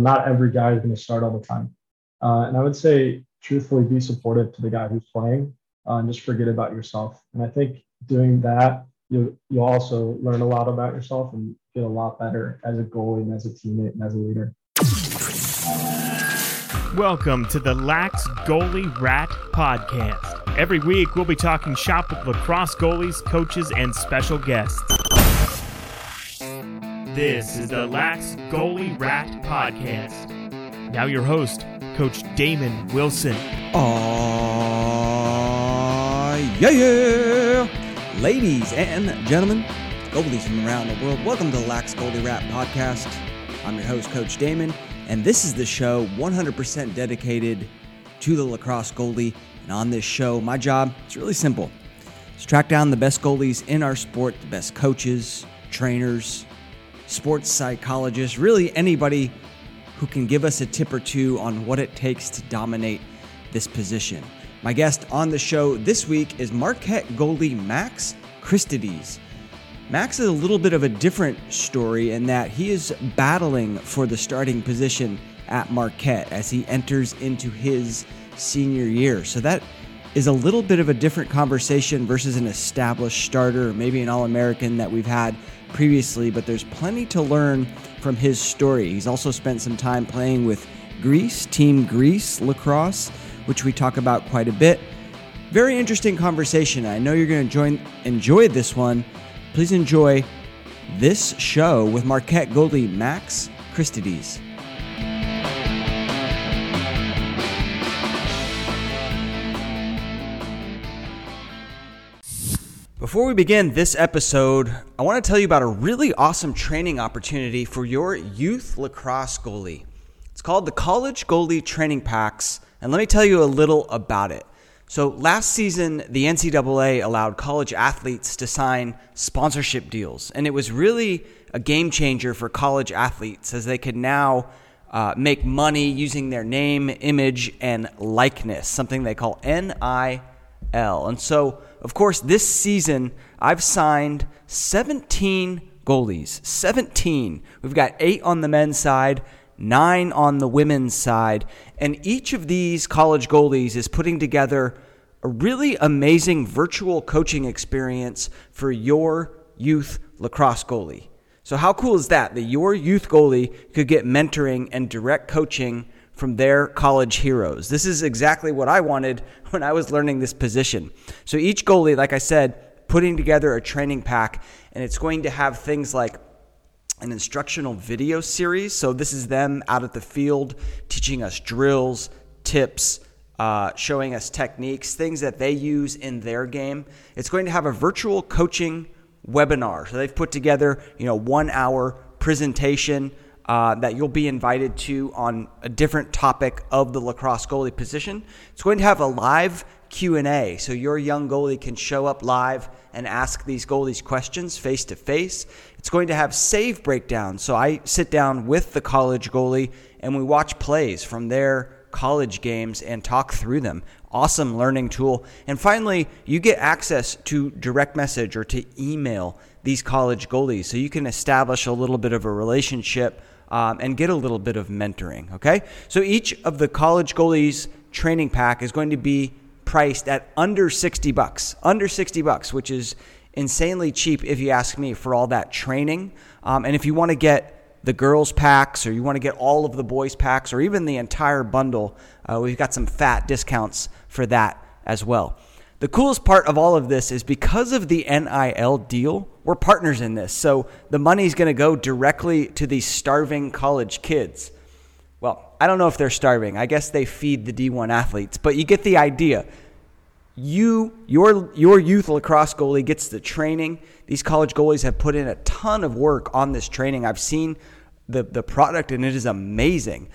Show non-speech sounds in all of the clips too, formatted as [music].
Not every guy is going to start all the time. Uh, and I would say, truthfully, be supportive to the guy who's playing uh, and just forget about yourself. And I think doing that, you you also learn a lot about yourself and get a lot better as a goalie and as a teammate and as a leader. Welcome to the Lax Goalie Rat Podcast. Every week, we'll be talking shop with lacrosse goalies, coaches, and special guests. This is the Lax Goalie Rat Podcast. Now, your host, Coach Damon Wilson. Aw, yeah, yeah. Ladies and gentlemen, goalies from around the world, welcome to the Lax Goalie Rat Podcast. I'm your host, Coach Damon, and this is the show 100% dedicated to the lacrosse goalie. And on this show, my job is really simple. It's track down the best goalies in our sport, the best coaches, trainers, sports psychologists, really anybody who can give us a tip or two on what it takes to dominate this position. My guest on the show this week is Marquette goalie Max Christides. Max is a little bit of a different story in that he is battling for the starting position at Marquette as he enters into his senior year. So that is a little bit of a different conversation versus an established starter, maybe an All American that we've had previously, but there's plenty to learn from his story. He's also spent some time playing with Greece, Team Greece lacrosse, which we talk about quite a bit. Very interesting conversation. I know you're going to join, enjoy this one. Please enjoy this show with Marquette goalie Max Christides. Before we begin this episode, I want to tell you about a really awesome training opportunity for your youth lacrosse goalie. It's called the College Goalie Training Packs, and let me tell you a little about it. So, last season, the NCAA allowed college athletes to sign sponsorship deals, and it was really a game changer for college athletes as they could now uh, make money using their name, image, and likeness, something they call NIL. And so, of course, this season I've signed 17 goalies. 17. We've got eight on the men's side, nine on the women's side. And each of these college goalies is putting together a really amazing virtual coaching experience for your youth lacrosse goalie. So, how cool is that? That your youth goalie could get mentoring and direct coaching from their college heroes. This is exactly what I wanted [laughs] when I was learning this position. So each goalie, like I said, putting together a training pack, and it's going to have things like an instructional video series. So this is them out at the field teaching us drills, tips, uh, showing us techniques, things that they use in their game. It's going to have a virtual coaching webinar. So they've put together, you know, one hour presentation uh, that you'll be invited to on a different topic of the lacrosse goalie position. It's going to have a live Q&A, so your young goalie can show up live and ask these goalies questions face to face. It's going to have save breakdowns, so I sit down with the college goalie and we watch plays from their college games and talk through them. Awesome learning tool. And finally, you get access to direct message or to email these college goalies so you can establish a little bit of a relationship um, and get a little bit of mentoring. Okay, so each of the college goalies training pack is going to be priced at under 60 bucks, under 60 bucks, which is insanely cheap if you ask me for all that training. Um, and if you want to get the girls packs or you want to get all of the boys packs or even the entire bundle, uh, we've got some fat discounts for that as well. The coolest part of all of this is because of the NIL deal, we're partners in this. So the money's going to go directly to these starving college kids. Well, I don't know if they're starving. I guess they feed the D1 athletes, but you get the idea. You, your, your youth lacrosse goalie gets the training. These college goalies have put in a ton of work on this training. I've seen the, the product, and it is amazing.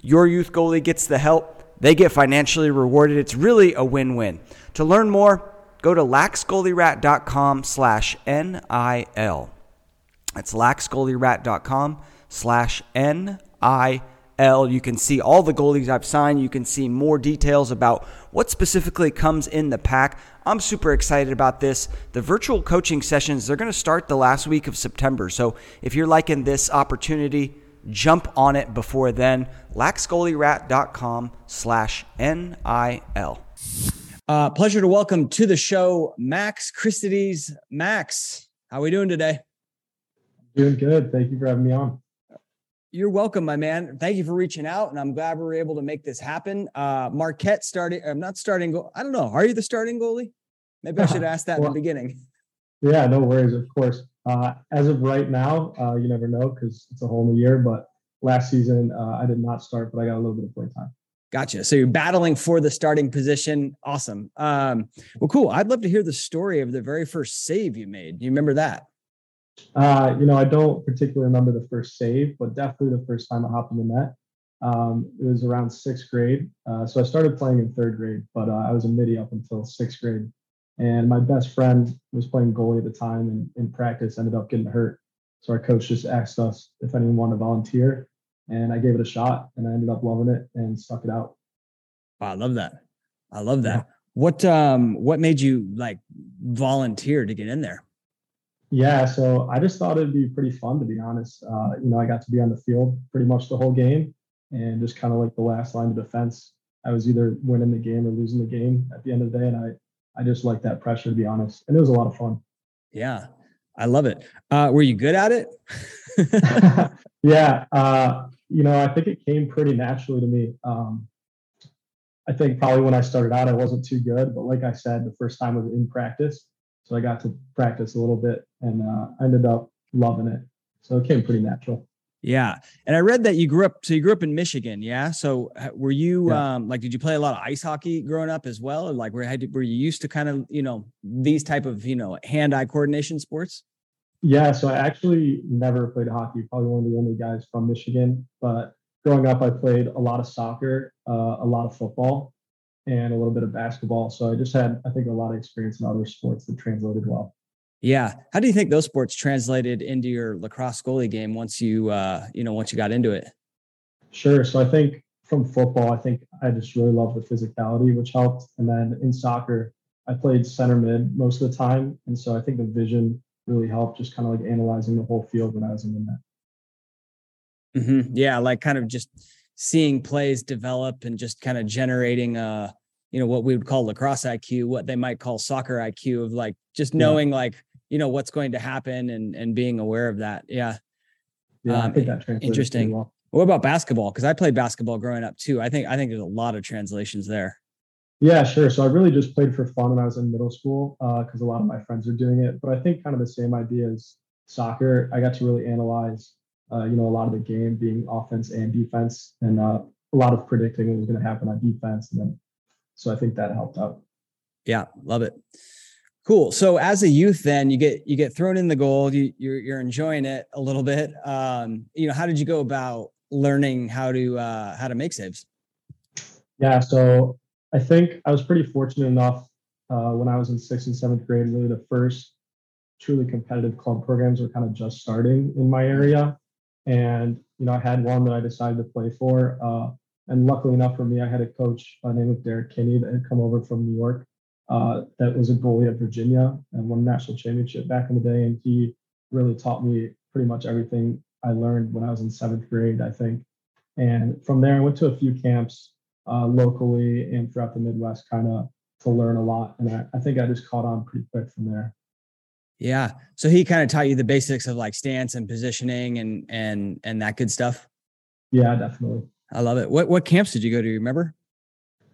Your youth goalie gets the help they get financially rewarded. It's really a win-win. To learn more, go to laxgoalierat.com slash N-I-L. That's laxgoalierat.com slash N-I-L. You can see all the goalies I've signed. You can see more details about what specifically comes in the pack. I'm super excited about this. The virtual coaching sessions, they're going to start the last week of September. So if you're liking this opportunity, Jump on it before then. laxgoalierat.com slash N-I-L. Uh, pleasure to welcome to the show Max Christides. Max, how are we doing today? Doing good. Thank you for having me on. You're welcome, my man. Thank you for reaching out, and I'm glad we were able to make this happen. Uh, Marquette starting. I'm not starting. Go- I don't know. Are you the starting goalie? Maybe I should [laughs] ask that well, in the beginning. Yeah, no worries. Of course. Uh, as of right now, uh, you never know because it's a whole new year. But last season, uh, I did not start, but I got a little bit of play time. Gotcha. So you're battling for the starting position. Awesome. Um, well, cool. I'd love to hear the story of the very first save you made. Do you remember that? Uh, you know, I don't particularly remember the first save, but definitely the first time I hopped in the net. Um, it was around sixth grade. Uh, so I started playing in third grade, but uh, I was a middie up until sixth grade. And my best friend was playing goalie at the time and in practice ended up getting hurt. So our coach just asked us if anyone wanted to volunteer. And I gave it a shot and I ended up loving it and stuck it out. Wow, I love that. I love that. Yeah. What um what made you like volunteer to get in there? Yeah, so I just thought it'd be pretty fun to be honest. Uh, you know, I got to be on the field pretty much the whole game and just kind of like the last line of defense. I was either winning the game or losing the game at the end of the day. And I, I just like that pressure to be honest. And it was a lot of fun. Yeah. I love it. Uh, were you good at it? [laughs] [laughs] yeah. Uh, you know, I think it came pretty naturally to me. Um, I think probably when I started out, I wasn't too good, but like I said, the first time was in practice. So I got to practice a little bit and uh, ended up loving it. So it came pretty natural. Yeah. And I read that you grew up, so you grew up in Michigan. Yeah. So were you, yeah. um, like, did you play a lot of ice hockey growing up as well? Or like, were, were you used to kind of, you know, these type of, you know, hand eye coordination sports? Yeah. So I actually never played hockey, probably one of the only guys from Michigan. But growing up, I played a lot of soccer, uh, a lot of football and a little bit of basketball. So I just had, I think, a lot of experience in other sports that translated well. Yeah. How do you think those sports translated into your lacrosse goalie game once you, uh, you know, once you got into it? Sure. So I think from football, I think I just really love the physicality, which helped. And then in soccer, I played center mid most of the time. And so I think the vision really helped just kind of like analyzing the whole field when I was in the net. Mm-hmm. Yeah. Like kind of just seeing plays develop and just kind of generating uh you know what we would call lacrosse IQ, what they might call soccer IQ of like just knowing yeah. like you know what's going to happen and and being aware of that. Yeah. Yeah, um, I think that interesting. Well. What about basketball? Because I played basketball growing up too. I think I think there's a lot of translations there. Yeah, sure. So I really just played for fun when I was in middle school because uh, a lot of my friends are doing it. But I think kind of the same idea as soccer. I got to really analyze, uh, you know, a lot of the game being offense and defense, and uh, a lot of predicting what was going to happen on defense, and then so I think that helped out. Yeah, love it. Cool. So as a youth, then you get you get thrown in the goal. You you're, you're enjoying it a little bit. Um, you know, how did you go about learning how to uh, how to make saves? Yeah, so I think I was pretty fortunate enough uh, when I was in sixth and seventh grade. Really, the first truly competitive club programs were kind of just starting in my area, and you know, I had one that I decided to play for. Uh, and luckily enough for me, I had a coach by the name of Derek Kinney that had come over from New York uh, that was a goalie at Virginia and won a national championship back in the day. And he really taught me pretty much everything I learned when I was in seventh grade, I think. And from there, I went to a few camps uh, locally and throughout the Midwest, kind of to learn a lot. And I, I think I just caught on pretty quick from there. Yeah. So he kind of taught you the basics of like stance and positioning and and and that good stuff. Yeah, definitely. I love it. What what camps did you go to? Remember?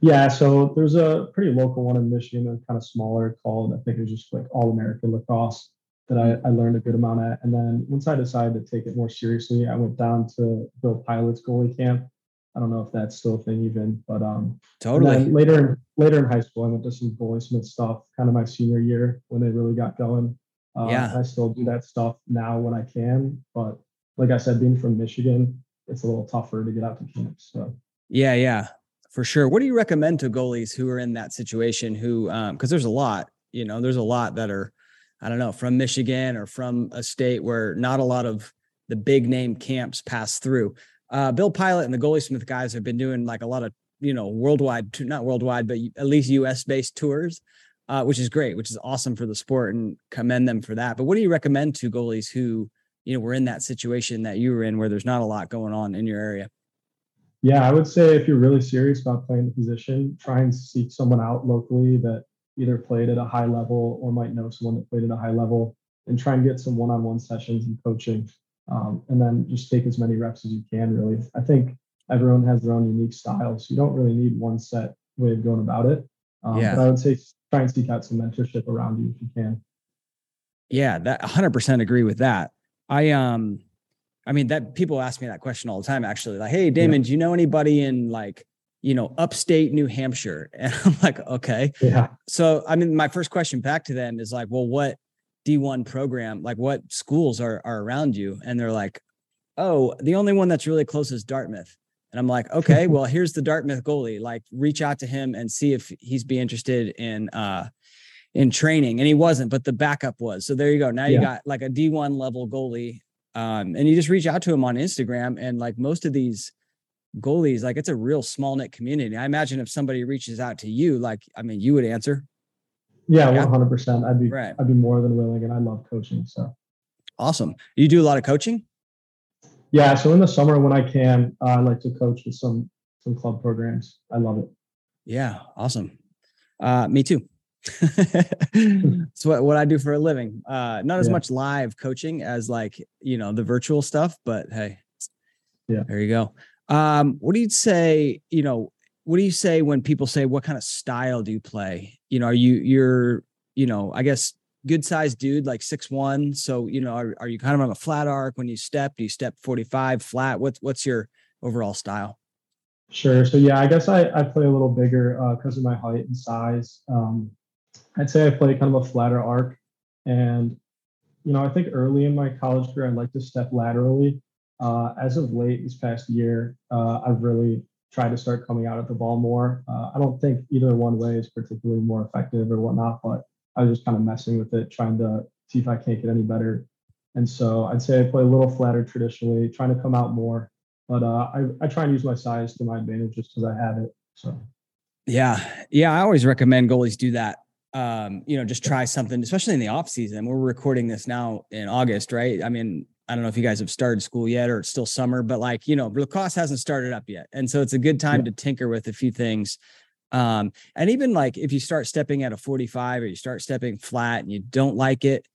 Yeah, so there's a pretty local one in Michigan, kind of smaller, called I think it was just like All American Lacrosse that I, I learned a good amount at. And then once I decided to take it more seriously, I went down to Bill Pilat's goalie camp. I don't know if that's still a thing even, but um totally later in later in high school I went to some goalie smith stuff, kind of my senior year when they really got going. Uh, yeah. I still do that stuff now when I can, but like I said, being from Michigan, it's a little tougher to get out to camps. So yeah, yeah, for sure. What do you recommend to goalies who are in that situation? Who, um, because there's a lot, you know, there's a lot that are, I don't know, from Michigan or from a state where not a lot of the big name camps pass through. Uh, Bill Pilat and the goalie Smith guys have been doing like a lot of, you know, worldwide, not worldwide, but at least US based tours, uh, which is great, which is awesome for the sport and commend them for that. But what do you recommend to goalies who you know we're in that situation that you were in where there's not a lot going on in your area yeah i would say if you're really serious about playing the position try and seek someone out locally that either played at a high level or might know someone that played at a high level and try and get some one-on-one sessions and coaching um, and then just take as many reps as you can really. I think everyone has their own unique style so you don't really need one set way of going about it. Um, yeah. but i would say try and seek out some mentorship around you if you can. Yeah that 100% agree with that. I um i mean that people ask me that question all the time actually like hey damon yeah. do you know anybody in like you know upstate new hampshire? [laughs] And i'm like okay. Yeah. So i mean my first question back to them is like well what D1 program, like what schools are are around you? And they're like, oh, the only one that's really close is Dartmouth. And I'm like, okay, [laughs] well, here's the Dartmouth goalie. Like, reach out to him and see if he's be interested in uh in training. And he wasn't, but the backup was. So there you go. Now you got like a D1 level goalie. Um, and you just reach out to him on Instagram. And like most of these goalies, like it's a real small knit community. I imagine if somebody reaches out to you, like, I mean, you would answer. Yeah, one hundred percent. I'd be right. I'd be more than willing, and I love coaching. So awesome. You do a lot of coaching. Yeah. So in the summer when I can, uh, I like to coach with some some club programs. I love it. Yeah. Awesome. Uh, me too. [laughs] it's what, what I do for a living. Uh, not as yeah. much live coaching as like, you know, the virtual stuff, but Hey, yeah, there you go. Um, what do you say, you know, what do you say when people say what kind of style do you play? You know are you you're you know i guess good sized dude like six one so you know are, are you kind of on a flat arc when you step? Do you step 45 flat? What's what's your overall style? Sure so yeah i guess i, I play a little bigger because uh, of my height and size um, i'd say i play kind of a flatter arc and you know i think early in my college career i like to step laterally uh, as of late this past year uh, i've really try to start coming out at the ball more. Uh, I don't think either one way is particularly more effective or whatnot, but I was just kind of messing with it, trying to see if I can't get any better. And so I'd say I play a little flatter traditionally, trying to come out more. But uh, I, I try and use my size to my advantage just because I have it. So, yeah. Yeah. I always recommend goalies do that. Um, you know, just try something, especially in the off season. We're recording this now in August, right? I mean, I don't know if you guys have started school yet or it's still summer, but like, you know, lacrosse hasn't started up yet. And so it's a good time yeah. to tinker with a few things. Um, and even like if you start stepping at a 45 or you start stepping flat and you don't like it,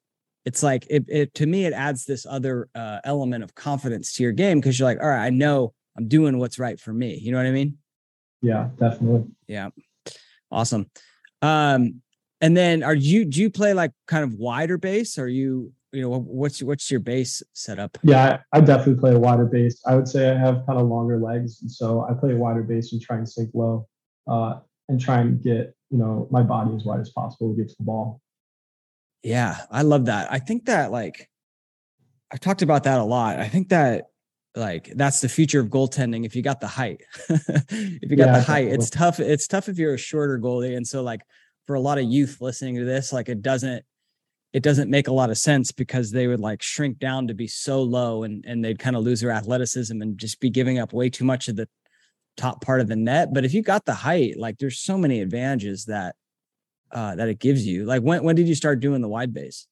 it's like it, it to me, it adds this other uh, element of confidence to your game because you're like, all right, I know I'm doing what's right for me. You know what I mean? Yeah, definitely. Yeah. Awesome. Um, and then are you do you play like kind of wider base? Or are you you know what's what's your base setup? Yeah I, definitely play a wider base i would say i have kind of longer legs and so i play a wider base and try and sink low uh, and try and get you know my body as wide as possible to get to the ball. Yeah i love that. I think that like i've talked about that a lot. I think that like that's the future of goaltending if you got the height. [laughs] If you got yeah, the height definitely. it's tough it's tough if you're a shorter goalie and so like for a lot of youth listening to this like it doesn't it doesn't make a lot of sense because they would like shrink down to be so low and and they'd kind of lose their athleticism and just be giving up way too much of the top part of the net. But if you got the height, like there's so many advantages that uh that it gives you. Like when when did you start doing the wide base?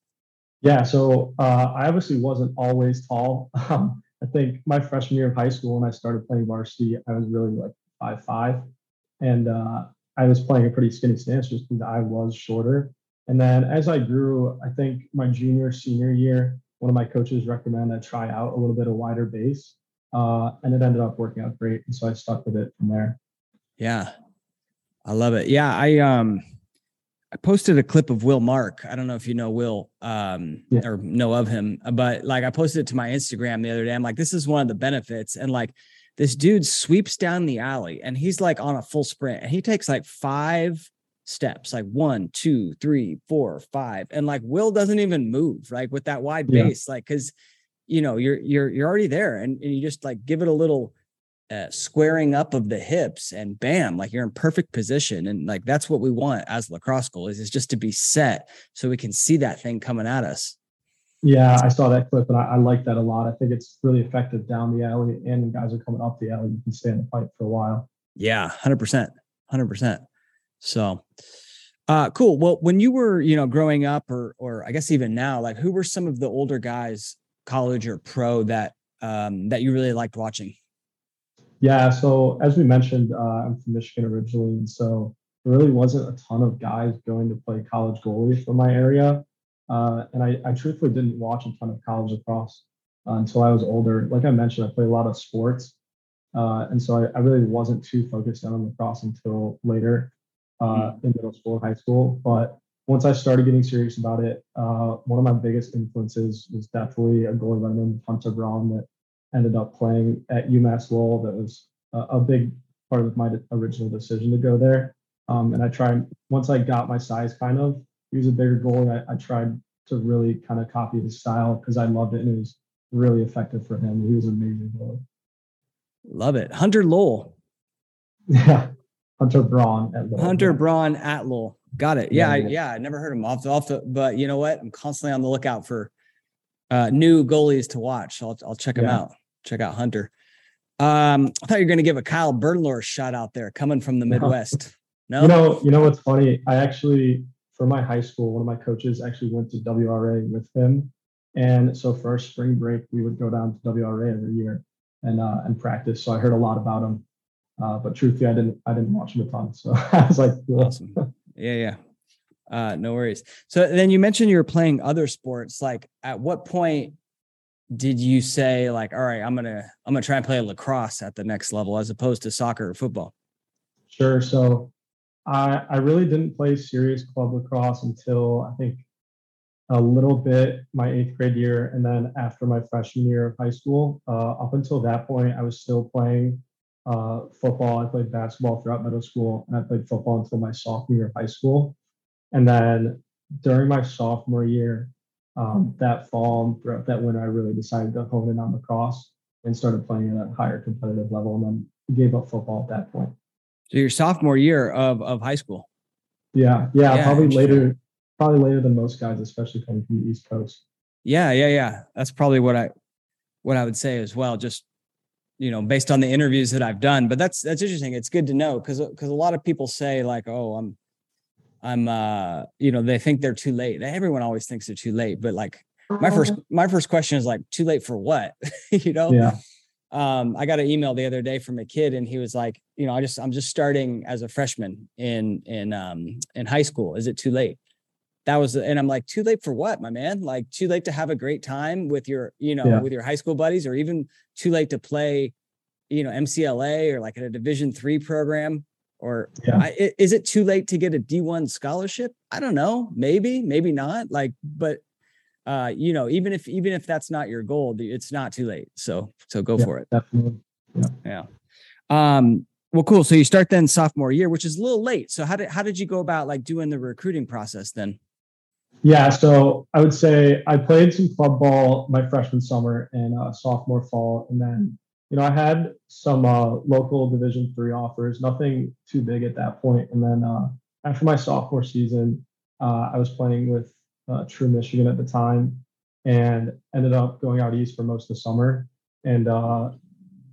Yeah, so uh, I obviously wasn't always tall. [laughs] Um, I think my freshman year of high school when I started playing varsity, I was really like five five, and uh, I was playing a pretty skinny stance just because I was shorter. And then as I grew, I think my junior, senior year, one of my coaches recommended I try out a little bit of wider base. Uh, and it ended up working out great. And so I stuck with it from there. Yeah. I love it. Yeah. I um I posted a clip of Will Mark. I don't know if you know Will um yeah. or know of him, but like I posted it to my Instagram the other day. I'm like, this is one of the benefits. And like this dude sweeps down the alley and he's like on a full sprint and he takes like five steps like one two three four five and like will doesn't even move like with that wide yeah. base like because you know you're you're you're already there and, and you just like give it a little uh, squaring up of the hips and bam like you're in perfect position and like that's what we want as lacrosse goalies is just to be set so we can see that thing coming at us. Yeah i saw that clip and I, I like that a lot. I think it's really effective down the alley and guys are coming up the alley you can stay in the fight for a while. Yeah 100% 100% so, uh, cool. Well, when you were, you know, growing up, or or I guess even now, like, who were some of the older guys college or pro that um, that you really liked watching? Yeah, so as we mentioned, uh, I'm from Michigan originally, and so there really wasn't a ton of guys going to play college goalie from my area. Uh, and I, I, truthfully didn't watch a ton of college lacrosse uh, until I was older. Like I mentioned, I played a lot of sports. Uh, and so I, I, really wasn't too focused on lacrosse until later uh, mm-hmm. in middle school, and high school. But once I started getting serious about it, uh, one of my biggest influences was definitely a goalie by the name of Hunter Braun that ended up playing at UMass Lowell. That was a, a big part of my original decision to go there. Um, and I tried once I got my size kind of, he was a bigger goalie. I, I tried to really kind of copy his style because I loved it and it was really effective for him. He was an amazing goalie. Love it. Hunter Lowell. [laughs] Yeah. Hunter Braun at Lowell. Hunter. Braun at Lowell. Got it. Yeah, yeah. I, yeah. I never heard him off the, off the, but you know what? I'm constantly on the lookout for uh, new goalies to watch. I'll, I'll check them yeah. out. Check out Hunter. Um, I thought you were going to give a Kyle Bernlohr shot out there coming from the Midwest. [laughs] No, you know, you know what's funny? I actually, for my high school, one of my coaches actually went to WRA with him, and so for our spring break, we would go down to WRA every year and uh, and practice. So I heard a lot about him, uh, but truthfully, I didn't I didn't watch him a ton. So [laughs] I was like, cool. awesome. yeah, yeah. Uh, no worries. So then you mentioned you were playing other sports. Like, at what point did you say like, all right, I'm gonna I'm gonna try and play lacrosse at the next level as opposed to soccer or football? Sure. So I, I really didn't play serious club lacrosse until I think a little bit my eighth grade year. And then after my freshman year of high school, uh, up until that point, I was still playing uh, football. I played basketball throughout middle school, and I played football until my sophomore year of high school. And then during my sophomore year, um, that fall and throughout that winter, I really decided to hone in on lacrosse and started playing at a higher competitive level, and then gave up football at that point. So your sophomore year of of high school. Yeah, yeah, yeah probably later, probably later than most guys, especially coming from the East Coast. Yeah, yeah, yeah. That's probably what I what I would say as well. Just you know, based on the interviews that I've done. But that's that's interesting. It's good to know because because a lot of people say like, oh, I'm I'm uh, you know, they think they're too late. Everyone always thinks they're too late, but like my first uh-huh. my first question is like, too late for what? [laughs] you know? Yeah um, I got an email the other day from a kid, and he was like, you know, I just I'm just starting as a freshman in in um in high school. Is it too late? That was, and I'm like, too late for what, my man? Like, too late to have a great time with your, you know, yeah. with your high school buddies, or even too late to play, you know, MCLA or like at a Division three program. Or yeah. I, is it too late to get a D1 scholarship? I don't know. Maybe, maybe not. Like, but uh, you know, even if even if that's not your goal, it's not too late. So so go yeah, for it. Definitely. Yeah. yeah. Um, well, cool. So you start then sophomore year, which is a little late. So how did how did you go about like doing the recruiting process then? Yeah, so I would say I played some club ball my freshman summer and uh, sophomore fall, and then you know I had some uh, local Division three offers, nothing too big at that point. And then uh, after my sophomore season, uh, I was playing with uh, True Michigan at the time, and ended up going out east for most of the summer. And uh,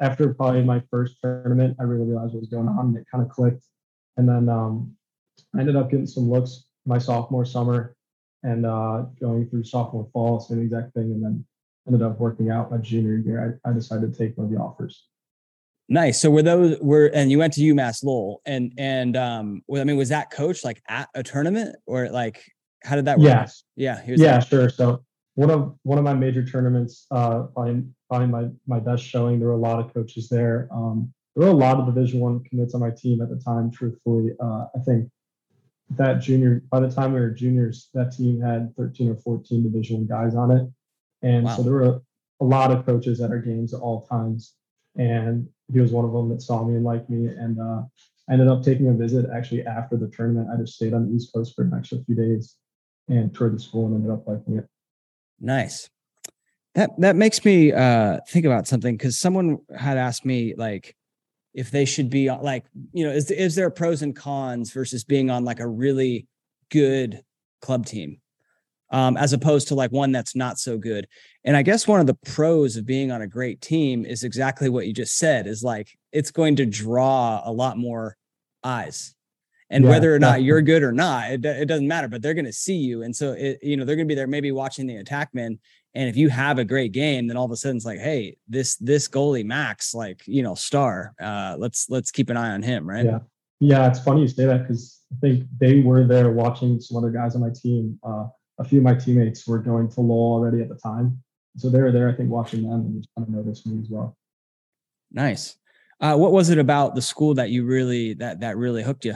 after probably my first tournament, I really realized what was going on, and it kind of clicked. And then um, I ended up getting some looks my sophomore summer, and uh, going through sophomore fall, same exact thing, and then ended up working out my junior year. I, I decided to take one of the offers. Nice. So were those were and you went to UMass Lowell and and um well, I mean was that coach like at a tournament or like how did that work? Yes. Yeah. Yeah, sure. So one of one of my major tournaments, uh, probably, probably my my best showing. There were a lot of coaches there. Um, there were a lot of Division One commits on my team at the time. Truthfully, uh, I think that junior by the time we were juniors, that team had 13 or 14 Division guys on it, and wow. so there were a lot of coaches at our games at all times. And he was one of them that saw me and liked me, and uh, I ended up taking a visit actually after the tournament. I just stayed on the East Coast for an extra few days and toured the school and ended up liking it. Nice. That that makes me uh, think about something because someone had asked me like if they should be like you know is is there pros and cons versus being on like a really good club team um, as opposed to like one that's not so good. And I guess one of the pros of being on a great team is exactly what you just said is like it's going to draw a lot more eyes. And yeah, whether or not you're good or not it, it doesn't matter but they're going to see you. And so it, you know they're going to be there maybe watching the attackman And if you have a great game, then all of a sudden it's like, hey, this this goalie Max, like you know, star. Uh, let's let's keep an eye on him, right? Yeah, yeah. It's funny you say that because I think they were there watching some other guys on my team. Uh, a few of my teammates were going to Lowell already at the time, so they were there. I think watching them and just kind of noticed me as well. Nice. Uh, what was it about the school that you really that that really hooked you?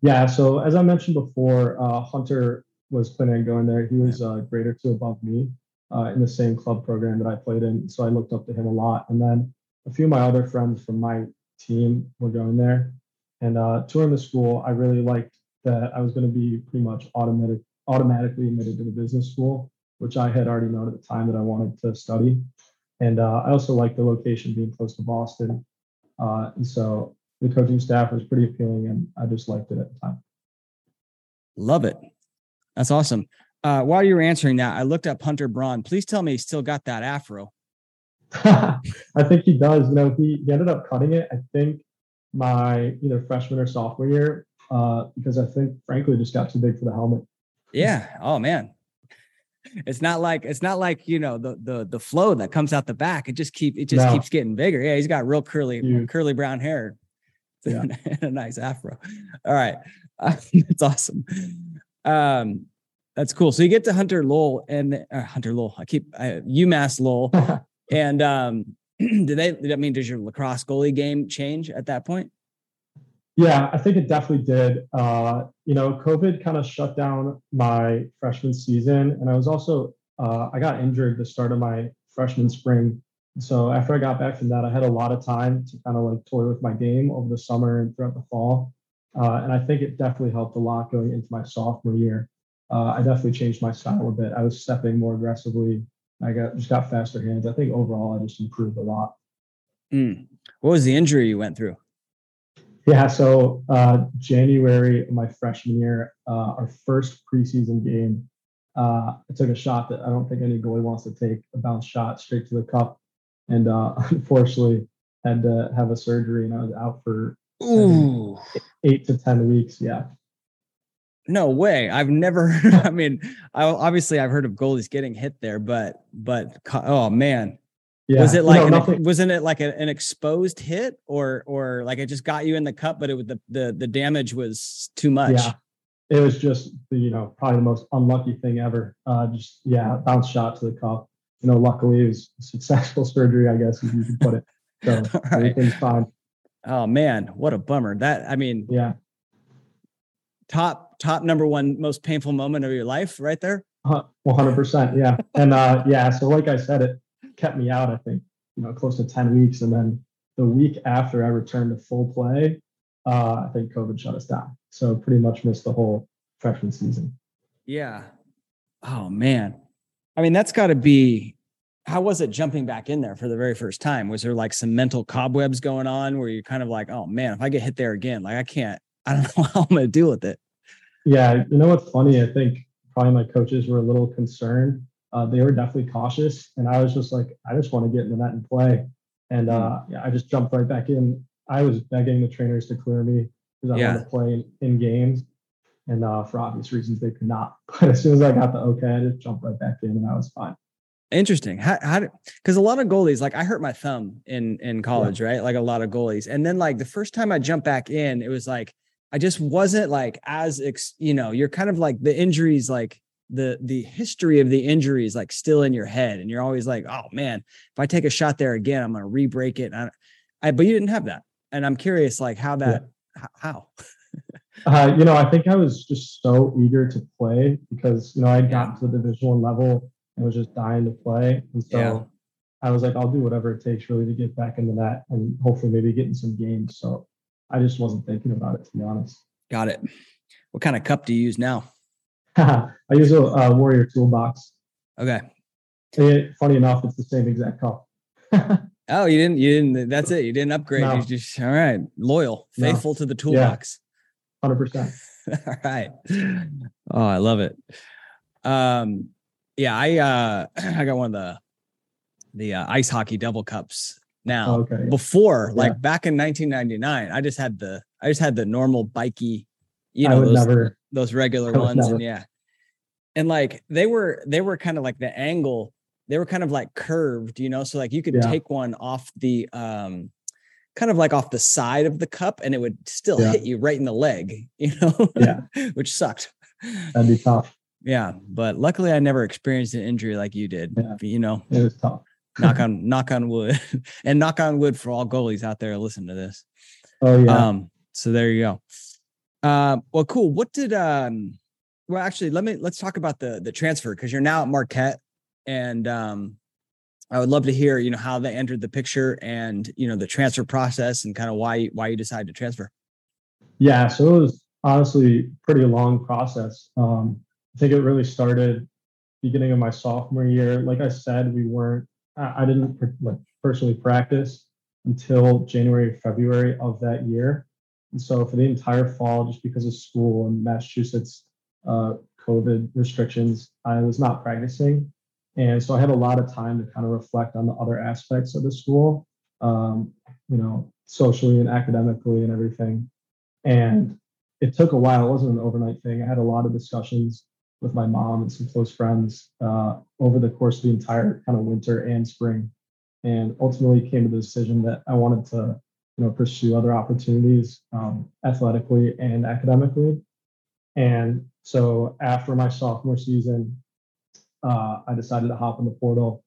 Yeah, so as I mentioned before, uh, Hunter was planning on going there. He was a uh, grade or two above me uh, in the same club program that I played in, so I looked up to him a lot. And then a few of my other friends from my team were going there, and uh, touring the school, I really liked that I was going to be pretty much automatic, automatically admitted to the business school, which I had already known at the time that I wanted to study. And uh, I also like the location being close to Boston. Uh, and so the coaching staff was pretty appealing and I just liked it at the time. Love it. That's awesome. Uh, while you were answering that, I looked up Hunter Braun. Please tell me he still got that afro. [laughs] I think he does. You know, he, he ended up cutting it, I think, my either freshman or sophomore year, uh, because I think, frankly, just got too big for the helmet. Yeah. Oh, man it's not like it's not like you know the the the flow that comes out the back. It just keep it just no. keeps getting bigger. Yeah, he's got real curly Huge. curly brown hair. Yeah. [laughs] a nice afro. All right, [laughs] that's awesome. Um, that's cool. So you get to Hunter Lowell and uh, Hunter Lowell. I keep uh, UMass Lowell, [laughs] and um, [clears throat] do they? I mean, does your lacrosse goalie game change at that point? Yeah, I think it definitely did. Uh, you know, COVID kind of shut down my freshman season, and I was also uh, I got injured the start of my freshman spring. So after I got back from that, I had a lot of time to kind of like toy with my game over the summer and throughout the fall. Uh, and I think it definitely helped a lot going into my sophomore year. Uh, I definitely changed my style a bit. I was stepping more aggressively. I got just got faster hands. I think overall I just improved a lot. Mm. What was the injury you went through? Yeah, so uh, January of my freshman year, uh, our first preseason game, uh, I took a shot that I don't think any goalie wants to take, a bounce shot straight to the cup, and uh, [laughs] unfortunately had to have a surgery, and I was out for Ooh. eight to ten weeks. Yeah. No way. I've never. [laughs] I mean, I, obviously I've heard of goalies getting hit there, but but oh man, yeah. Was it like no, an, wasn't it like a, an exposed hit or or like it just got you in the cup, but it was the the the damage was too much? Yeah, it was just the, you know probably the most unlucky thing ever. Uh, just yeah, bounce shot to the cup. You know, luckily it was successful [laughs] surgery, I guess if you could put it. So [laughs] right. everything's fine. Oh man, what a bummer! That I mean, yeah, top top number one most painful moment of your life, right there. One hundred percent, yeah, and uh, yeah. So like I said, it kept me out, I think, you know, close to 10 weeks. And then the week after I returned to full play, uh, I think COVID shut us down. So pretty much missed the whole freshman season. Yeah. Oh man. I mean, that's got to be how was it jumping back in there for the very first time? Was there like some mental cobwebs going on where you're kind of like, oh man, if I get hit there again, like I can't, I don't [laughs] know how I'm going to deal with it. Yeah. You know what's funny? I think probably my coaches were a little concerned uh, they were definitely cautious. And I was just like, I just want to get in the net and play. And uh, hmm. yeah, I just jumped right back in. I was begging the trainers to clear me because I yeah. wanted to play in, in games. And uh, for obvious reasons, they could not. [laughs] But as soon as I got the okay, I just jumped right back in and I was fine. Interesting. How, how because a lot of goalies, like I hurt my thumb in in college, yeah. right? Like a lot of goalies. And then like the first time I jumped back in, it was like I just wasn't like as ex, you know, you're kind of like the injuries like the the history of the injuries like still in your head and you're always like oh man if i take a shot there again i'm going to re-break it I, I, but you didn't have that and i'm curious like how that yeah. how uh, you know i think i was just so eager to play because you know i got yeah. to the division one level and was just dying to play and so yeah. i was like i'll do whatever it takes really to get back into that and hopefully maybe get in some games so i just wasn't thinking about it to be honest got it what kind of cup do you use now [laughs] I use a uh, Warrior toolbox. Okay. It, funny enough, it's the same exact cup. [laughs] oh, you didn't. You didn't. That's it. You didn't upgrade. No. You just all right. Loyal, faithful no. to the toolbox. Hundred percent. [laughs] All right. Oh, I love it. Um, yeah, I uh, [clears throat] I got one of the the uh, ice hockey double cups now. Okay. Before, yeah. like back in 1999, I just had the I just had the normal bikey, you know, those, never, those regular ones, never. and yeah. and like they were they were kind of like the angle they were kind of like curved you know so like you could yeah. take one off the um kind of like off the side of the cup and it would still yeah. hit you right in the leg [laughs] you know yeah [laughs] which sucked that'd be tough yeah but luckily i never experienced an injury like you did yeah. you know it was tough [laughs] knock on knock on wood. [laughs] And knock on wood for all goalies out there listen to this. Oh yeah. Um so there you go. Uh, well cool. What did um well actually let me let's talk about the the transfer because you're now at marquette and um i would love to hear you know how they entered the picture and you know the transfer process and kind of why why you decided to transfer. Yeah so it was honestly pretty long process. Um i think it really started beginning of my sophomore year. Like i said we weren't i, I didn't like personally practice until january february of that year and so for the entire fall just because of school and massachusetts uh, COVID restrictions, I was not practicing. And so I had a lot of time to kind of reflect on the other aspects of the school, um, you know, socially and academically and everything. And it took a while. It wasn't an overnight thing. I had a lot of discussions with my mom and some close friends uh, over the course of the entire kind of winter and spring, and ultimately came to the decision that I wanted to, you know, pursue other opportunities um, athletically and academically. And so after my sophomore season, uh, I decided to hop in the portal.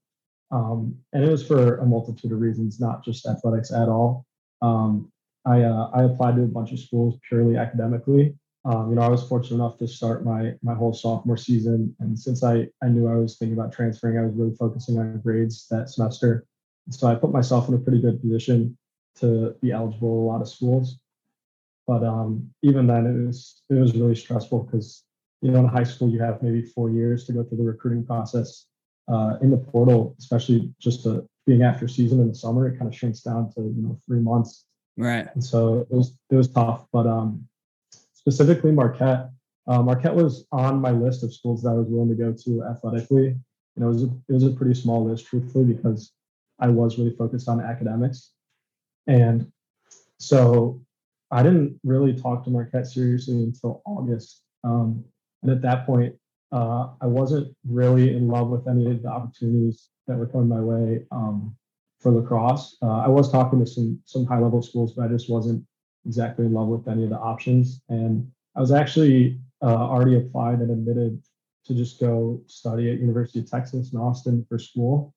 Um, and it was for a multitude of reasons, not just athletics at all. Um, I, uh, I applied to a bunch of schools purely academically. Um, you know, I was fortunate enough to start my my whole sophomore season, and since I I knew I was thinking about transferring, I was really focusing on grades that semester. So I put myself in a pretty good position to be eligible a lot of schools. But um, even then, it was it was really stressful because you know, in high school, you have maybe four years to go through the recruiting process. Uh, in the portal, especially just to, being after season in the summer, it kind of shrinks down to you know three months. Right. And so it was it was tough, but um, specifically Marquette. Uh, Marquette was on my list of schools that I was willing to go to athletically. You know, it was a, it was a pretty small list, truthfully, because I was really focused on academics, and so I didn't really talk to Marquette seriously until August. Um, and at that point, uh, I wasn't really in love with any of the opportunities that were coming my way um, for lacrosse. Uh, I was talking to some some high level schools, but I just wasn't exactly in love with any of the options. And I was actually uh, already applied and admitted to just go study at University of Texas in Austin for school.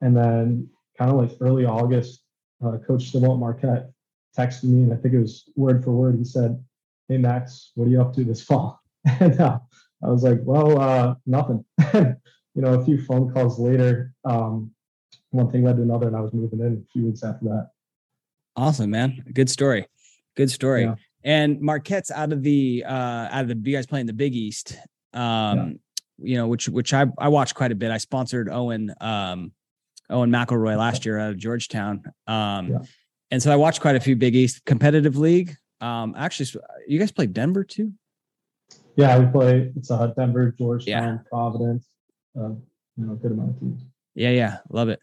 And then, kind of like early August, uh, Coach Stimmel Marquette texted me, and I think it was word for word. He said, "Hey Max, what are you up to this [laughs] fall?" and uh, I was like, well, uh, nothing. [laughs] you know, a few phone calls later, um, one thing led to another, and I was moving in a few weeks after that. Awesome, man. Good story. Good story. Yeah. And Marquette's out of the uh out of the you guys playing the Big East. Um, yeah. you know, which which I I watched quite a bit. I sponsored Owen um Owen McElroy last year out of Georgetown. Um yeah. and so I watched quite a few Big East competitive league. Um actually you guys played Denver too? Yeah, we play. It's uh, Denver, Georgetown, yeah. Providence. Uh, you know, good amount of teams. Yeah, yeah, love it.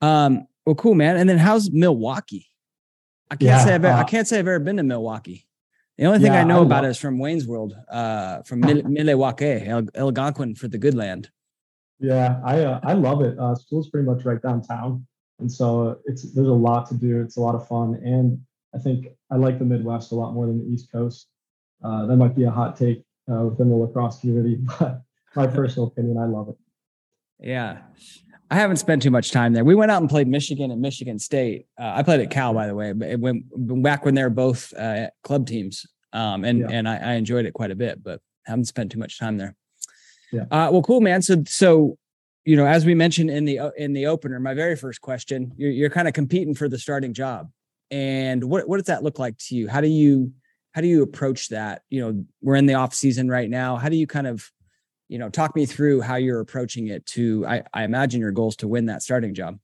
Um, well, cool, man. And then how's Milwaukee? I can't yeah, say I've ever, uh, I can't say I've ever been to Milwaukee. The only thing yeah, I know I about it is from Wayne's World, uh, from Milwaukee, El, Algonquin for the good land. Yeah, I uh, I love it. Uh, school's pretty much right downtown, and so it's there's a lot to do. It's a lot of fun, and I think I like the Midwest a lot more than the East Coast. Uh, that might be a hot take uh, within the lacrosse community. [laughs] But my personal opinion, I love it. Yeah. I haven't spent too much time there. We went out and played Michigan and Michigan State. Uh, I played at Cal, by the way, but went back when they were both uh, club teams, um, and yeah. and I, I, enjoyed it quite a bit, but haven't spent too much time there. Yeah. Uh, well, cool, man. So so you know, as we mentioned in the in the opener, my very first question, you're, you're kind of competing for the starting job, and what what does that look like to you? How do you how do you approach that you know we're in the off season right now how do you kind of you know talk me through how you're approaching it to i, I imagine your goals to win that starting job.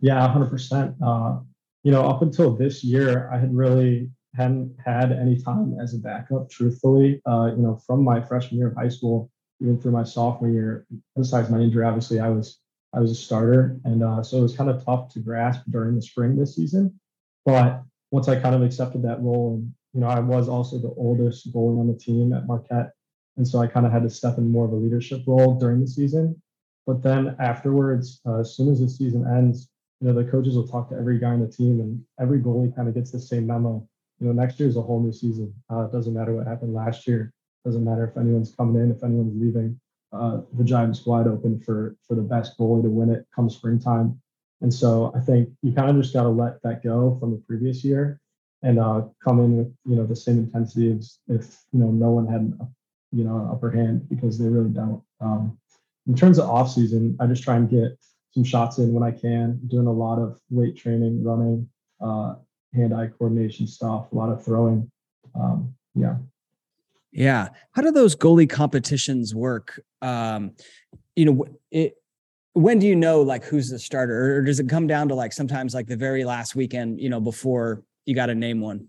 Yeah 100% uh, you know up until this year i had really hadn't had any time as a backup truthfully. Uh, you know from my freshman year of high school even through my sophomore year besides my injury obviously i was i was a starter. And uh, so it was kind of tough to grasp during the spring this season. But once i kind of accepted that role and you know, I was also the oldest goalie on the team at Marquette. And so I kind of had to step in more of a leadership role during the season. But then afterwards, uh, as soon as the season ends, you know, the coaches will talk to every guy on the team, and every goalie kind of gets the same memo. You know, next year is a whole new season. Uh, it doesn't matter what happened last year. It doesn't matter if anyone's coming in, if anyone's leaving. Uh, the Giants wide open for for the best goalie to win it come springtime. And so I think you kind of just got to let that go from the previous year and uh, come in with you know the same intensity as if you know no one had you know an upper hand because they really don't. Um, in terms of off season, I just try and get some shots in when I can. Doing a lot of weight training, running, uh, hand-eye coordination stuff, a lot of throwing. Um, yeah. Yeah. How do those goalie competitions work? Um, you know, it, when do you know like who's the starter or does it come down to like sometimes like the very last weekend, you know, before you got to name one?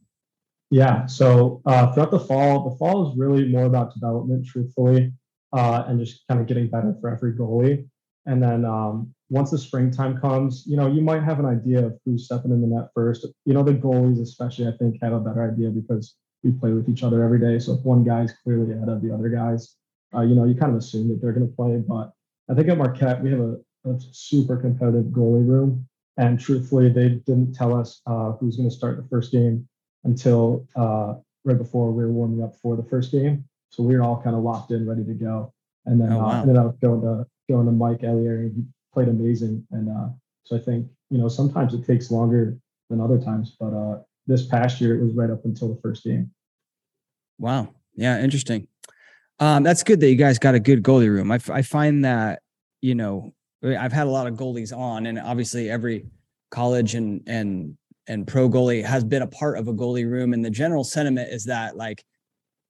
Yeah. So uh, throughout the fall, the fall is really more about development, truthfully, uh, and just kind of getting better for every goalie. And then um, once the springtime comes, you know, you might have an idea of who's stepping in the net first. You know, the goalies, especially, I think, have a better idea because we play with each other every day. So if one guy's clearly ahead of the other guys, uh, you know, you kind of assume that they're going to play. But I think at Marquette, we have a, a super competitive goalie room. And truthfully, they didn't tell us uh, who's going to start the first game until uh, right before we were warming up for the first game. So we were all kind of locked in, ready to go. And then oh, uh, ended up going to going to Mike Ellier, and he played amazing. And uh, so I think you know sometimes it takes longer than other times, but uh, this past year it was right up until the first game. Wow. Yeah. Interesting. Um, that's good that you guys got a good goalie room. I, I find that you know I've had a lot of goalies on, and obviously every college and and and pro goalie has been a part of a goalie room. And the general sentiment is that like,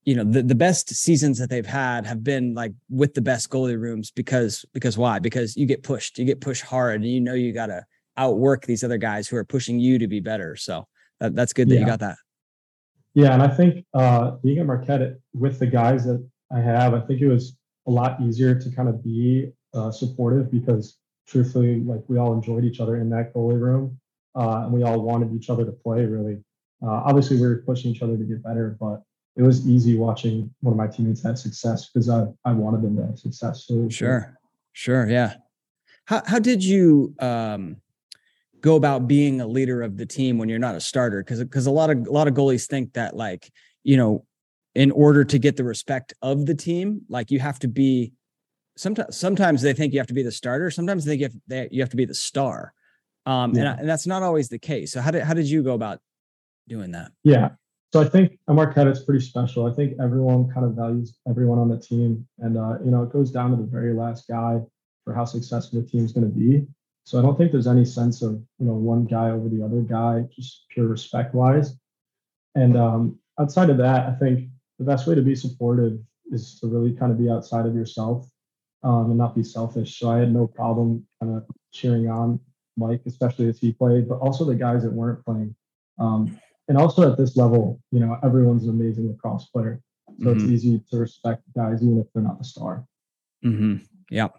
you know, the, the best seasons that they've had have been like with the best goalie rooms because because why? Because you get pushed, you get pushed hard, and you know you gotta outwork these other guys who are pushing you to be better. So that, that's good that yeah. you got that. Yeah, and I think uh, being at Marquette with the guys that I have, I think it was a lot easier to kind of be uh, supportive because truthfully, like we all enjoyed each other in that goalie room, uh, and we all wanted each other to play. Really, uh, obviously, we were pushing each other to get better, but it was easy watching one of my teammates have success because I I wanted them to have success. So sure, sure, yeah. How how did you um, go about being a leader of the team when you're not a starter? Because because a lot of a lot of goalies think that like you know in order to get the respect of the team, like you have to be sometimes sometimes they think you have to be the starter. Sometimes they think you have, they, you have to be the star. Um, yeah. and, and that's not always the case. So how did how did you go about doing that? Yeah. So I think Marquette it's pretty special. I think everyone kind of values everyone on the team, and uh, you know it goes down to the very last guy for how successful the team's going to be. So I don't think there's any sense of you know one guy over the other guy, just pure respect wise. And um, outside of that, I think the best way to be supportive is to really kind of be outside of yourself um, and not be selfish. So I had no problem kind of cheering on Mike, especially as he played, but also the guys that weren't playing. Um, and also at this level, you know, everyone's an amazing lacrosse player. So mm-hmm. it's easy to respect guys even if they're not the star. Mm-hmm. Yeah.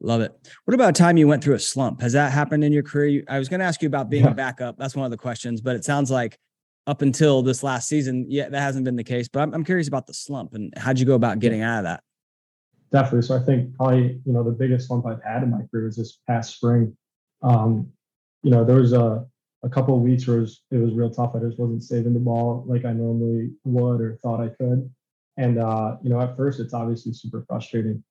Love it. What about time you went through a slump? Has that happened in your career? I was going to ask you about being yeah. a backup. That's one of the questions, but it sounds like up until this last season, yeah, that hasn't been the case. But I'm, I'm curious about the slump and how'd you go about getting out of that? Definitely. So I think probably you know the biggest slump I've had in my career is this past spring. Um, you know, there was a, a couple of weeks where it was, it was real tough. I just wasn't saving the ball like I normally would or thought I could. And, uh, you know, at first it's obviously super frustrating.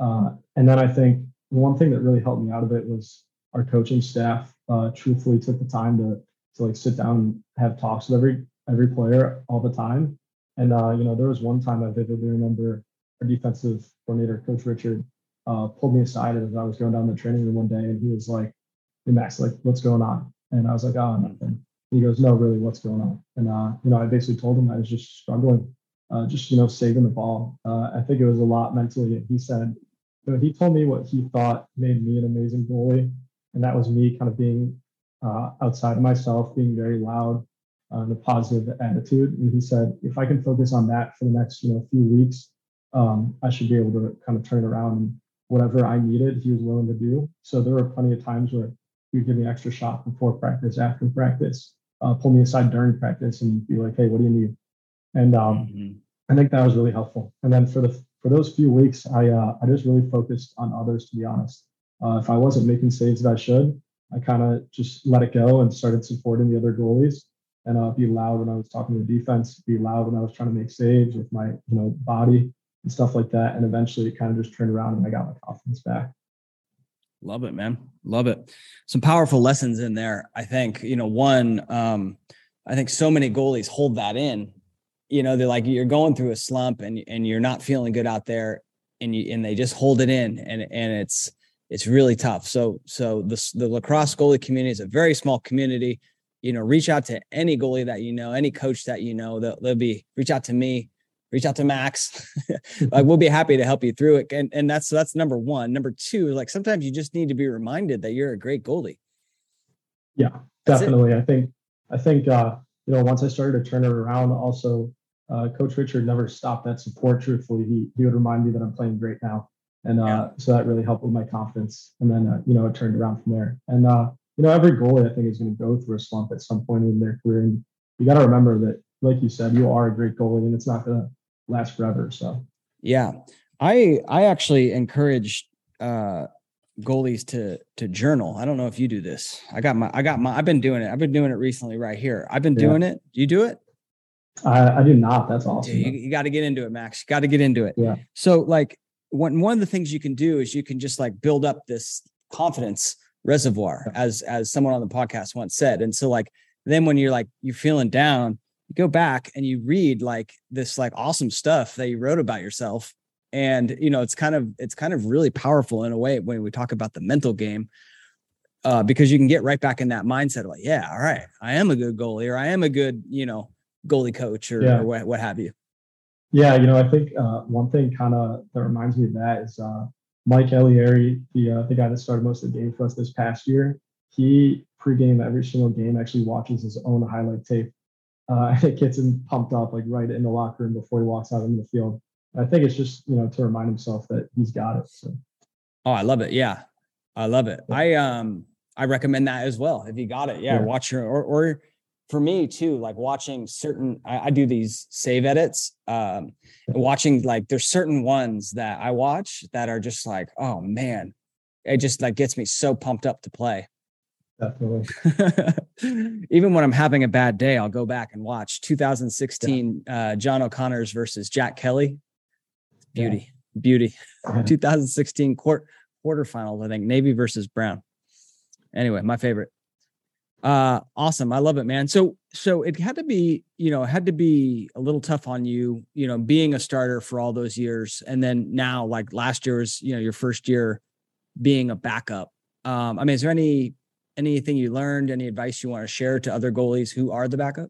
Uh, and then I think one thing that really helped me out of it was our coaching staff uh, truthfully took the time to, to like sit down and have talks with every, every player all the time. And, uh, you know, there was one time I vividly remember our defensive coordinator, Coach Richard, uh, pulled me aside as I was going down the training room one day, and he was like, "Hey Max, like, what's going on?" And I was like, "Oh, nothing." He goes, "No, really, what's going on?" And uh, you know, I basically told him I was just struggling, uh, just you know, saving the ball. Uh, I think it was a lot mentally. And he said, you know, he told me what he thought made me an amazing goalie, and that was me kind of being uh, outside of myself, being very loud, uh, and a positive attitude. And he said, if I can focus on that for the next you know few weeks, um, I should be able to kind of turn around and whatever I needed, he was willing to do. So there were plenty of times where would give me extra shot before practice, after practice, uh, pull me aside during practice, and be like, "Hey, what do you need?" And um, mm-hmm. I think that was really helpful. And then for the for those few weeks, I uh, I just really focused on others. To be honest, uh, if I wasn't making saves that I should, I kind of just let it go and started supporting the other goalies and uh, be loud when I was talking to the defense, be loud when I was trying to make saves with my you know body and stuff like that. And eventually, it kind of just turned around and I got my confidence back. Love it, man. Love it. Some powerful lessons in there. I think you know one. Um, I think so many goalies hold that in. You know, they're like you're going through a slump and and you're not feeling good out there, and you and they just hold it in, and and it's it's really tough. So so the the lacrosse goalie community is a very small community you know, reach out to any goalie that you know, any coach that you know. They'll, they'll be reach out to me, reach out to Max. [laughs] like we'll be happy to help you through it. And and that's that's number one. Number two, like sometimes you just need to be reminded that you're a great goalie. Yeah, definitely. I think I think uh, you know once I started to turn it around, also uh, Coach Richard never stopped that support. Truthfully, he he would remind me that I'm playing great now, and uh, yeah. so that really helped with my confidence. And then uh, you know it turned around from there. And uh, you know, every goalie I think is going to go through a slump at some point in their career. And you got to remember that, like you said, you are a great goalie and it's not going to last forever. So, yeah, I, I actually encourage, uh, goalies to to journal. I don't know if you do this. I got my I got my I've been doing it. I've been doing it recently right here. I've been yeah. doing it. Do you do it? I, I do not. That's awesome. Dude, you, you got to get into it, Max. You got to get into it. Yeah. So like one one of the things you can do is you can just like build up this confidence reservoir as as someone on the podcast once said and so like then when you're like you're feeling down you go back and you read like this like awesome stuff that you wrote about yourself and you know it's kind of it's kind of really powerful in a way when we talk about the mental game uh, because you can get right back in that mindset of like yeah all right i am a good goalie or i am a good you know goalie coach or, yeah. or what, what have you yeah you know i think uh, one thing kind of that reminds me of that is uh, Mike Elieri, the uh, the guy that started most of the game for us this past year, he pregame every single game actually watches his own highlight tape. Uh, [laughs] it gets him pumped up like right in the locker room before he walks out into the field. And I think it's just you know to remind himself that he's got it. So. Oh, I love it. Yeah, I love it. Yeah. I um I recommend that as well. If you got it, yeah, yeah. watch your or or for me too, like watching certain, I, I do these save edits. Um, watching like there's certain ones that I watch that are just like, oh man, it just like gets me so pumped up to play. Definitely. [laughs] Even when I'm having a bad day, I'll go back and watch 2016 yeah. uh, John O'Connor's versus Jack Kelly. Beauty, yeah. [laughs] beauty. 2016 quarter quarterfinals, I think Navy versus Brown. Anyway, my favorite. Uh, awesome. I love it, man. So, so it had to be, you know, it had to be a little tough on you, you know, being a starter for all those years. And then now, like last year was, you know, your first year being a backup. Um, I mean, is there any, anything you learned, any advice you want to share to other goalies who are the backup?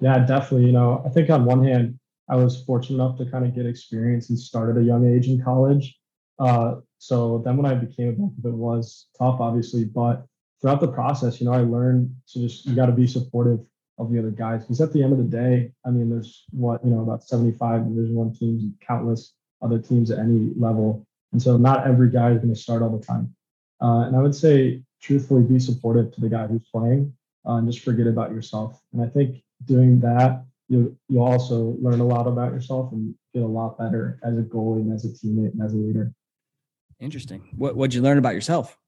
Yeah, definitely. You know, I think on one hand, I was fortunate enough to kind of get experience and start at a young age in college. Uh, so then when I became a backup, it was tough, obviously, but throughout the process, you know, I learned to just you got to be supportive of the other guys because at the end of the day, I mean, there's what you know about 75 Division One teams and countless other teams at any level, and so not every guy is going to start all the time. Uh, and I would say, truthfully, be supportive to the guy who's playing, uh, and just forget about yourself. And I think doing that, you you also learn a lot about yourself and get a lot better as a goalie and as a teammate and as a leader. Interesting. What what'd you learn about yourself? [laughs]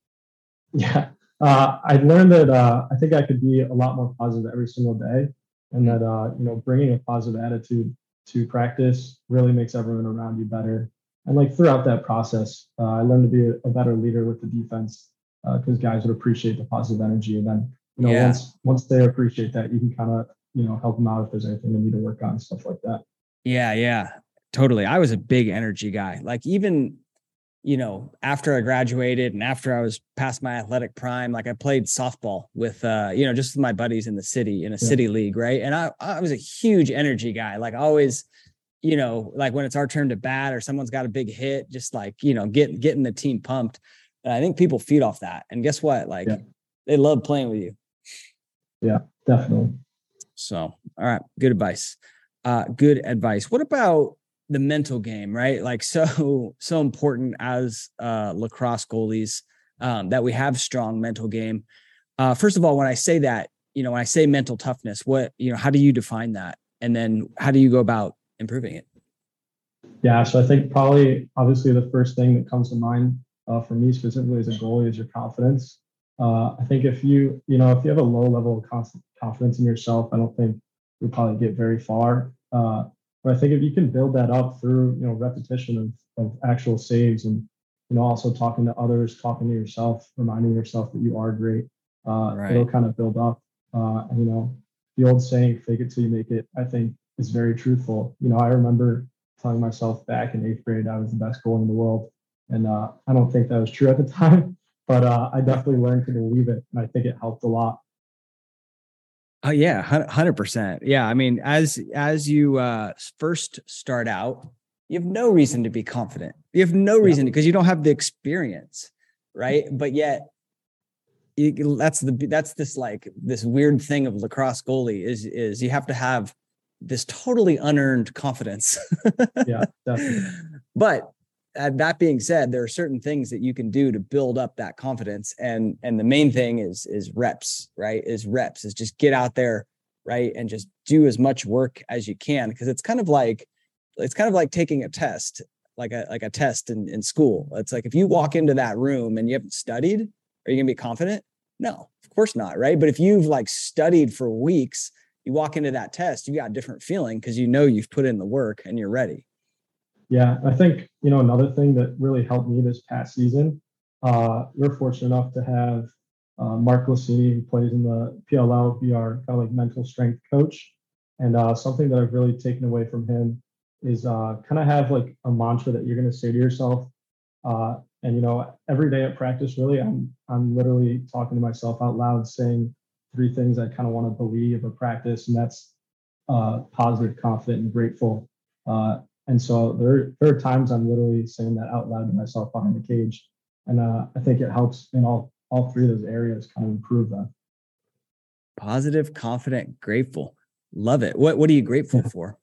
Yeah, uh, I learned that uh, I think I could be a lot more positive every single day, and that uh, you know bringing a positive attitude to practice really makes everyone around you better. And like throughout that process, uh, I learned to be a, a, better leader with the defense because uh, guys would appreciate the positive energy, and then you know yeah. once once they appreciate that, you can kind of you know help them out if there's anything they need to work on, stuff like that. Yeah, yeah, totally. I was a big energy guy. Like even you know, after I graduated and after I was past my athletic prime, like I played softball with, uh, you know, just my buddies in the city in a yeah. city league, right? And I, I was a huge energy guy, like always, you know, like when it's our turn to bat or someone's got a big hit, just like you know, get getting the team pumped. And I think people feed off that. And guess what? Like yeah. they love playing with you. Yeah, definitely. So, all right, good advice. Uh, good advice. What about the mental game, right? Like so [laughs] so important as uh, lacrosse goalies um, that we have strong mental game. Uh, first of all, when I say that, you know, when I say mental toughness, what you know, how do you define that? And then how do you go about improving it? Yeah, so I think probably obviously the first thing that comes to mind uh, for me specifically as a goalie is your confidence. Uh, I think if you you know if you have a low level of confidence in yourself, I don't think you'll probably get very far. Uh, but I think if you can build that up through you know repetition of, of actual saves and you know also talking to others, talking to yourself, reminding yourself that you are great, uh, right. it'll kind of build up. Uh, and, you know the old saying "fake it till you make it" I think is very truthful. You know I remember telling myself back in eighth grade I was the best goalie in the world, and uh, I don't think that was true at the [laughs] time, but uh, I definitely learned to believe it, and I think it helped a lot. Oh yeah, hundred percent. Yeah, I mean, as as you uh, first start out, you have no reason to be confident. You have no reason because you don't have the experience, right? But yet, you, that's the that's this like this weird thing of lacrosse goalie is is you have to have this totally unearned confidence. yeah, definitely. [laughs] But that being said, there are certain things that you can do to build up that confidence, and and the main thing is is reps, right? Is reps is just get out there, right, and just do as much work as you can because it's kind of like it's kind of like taking a test, like a like a test in in school. It's like if you walk into that room and you haven't studied, are you gonna be confident? No, of course not, right? But if you've like studied for weeks, you walk into that test, you got a different feeling because you know you've put in the work and you're ready. Yeah, I think you know another thing that really helped me this past season. Uh, we're fortunate enough to have uh, Mark Glicini, who plays in the PLL, be our kind of like mental strength coach. And uh, something that I've really taken away from him is uh, kind of have like a mantra that you're going to say to yourself. Uh, and you know, every day at practice, really, I'm I'm literally talking to myself out loud, saying three things I kind of want to believe or practice, and that's uh, positive, confident, and grateful. Uh, and so there, there are times I'm literally saying that out loud to myself behind the cage. And uh, I think it helps in all, all three of those areas kind of improve that. Positive, confident, grateful. Love it. What, what are you grateful for?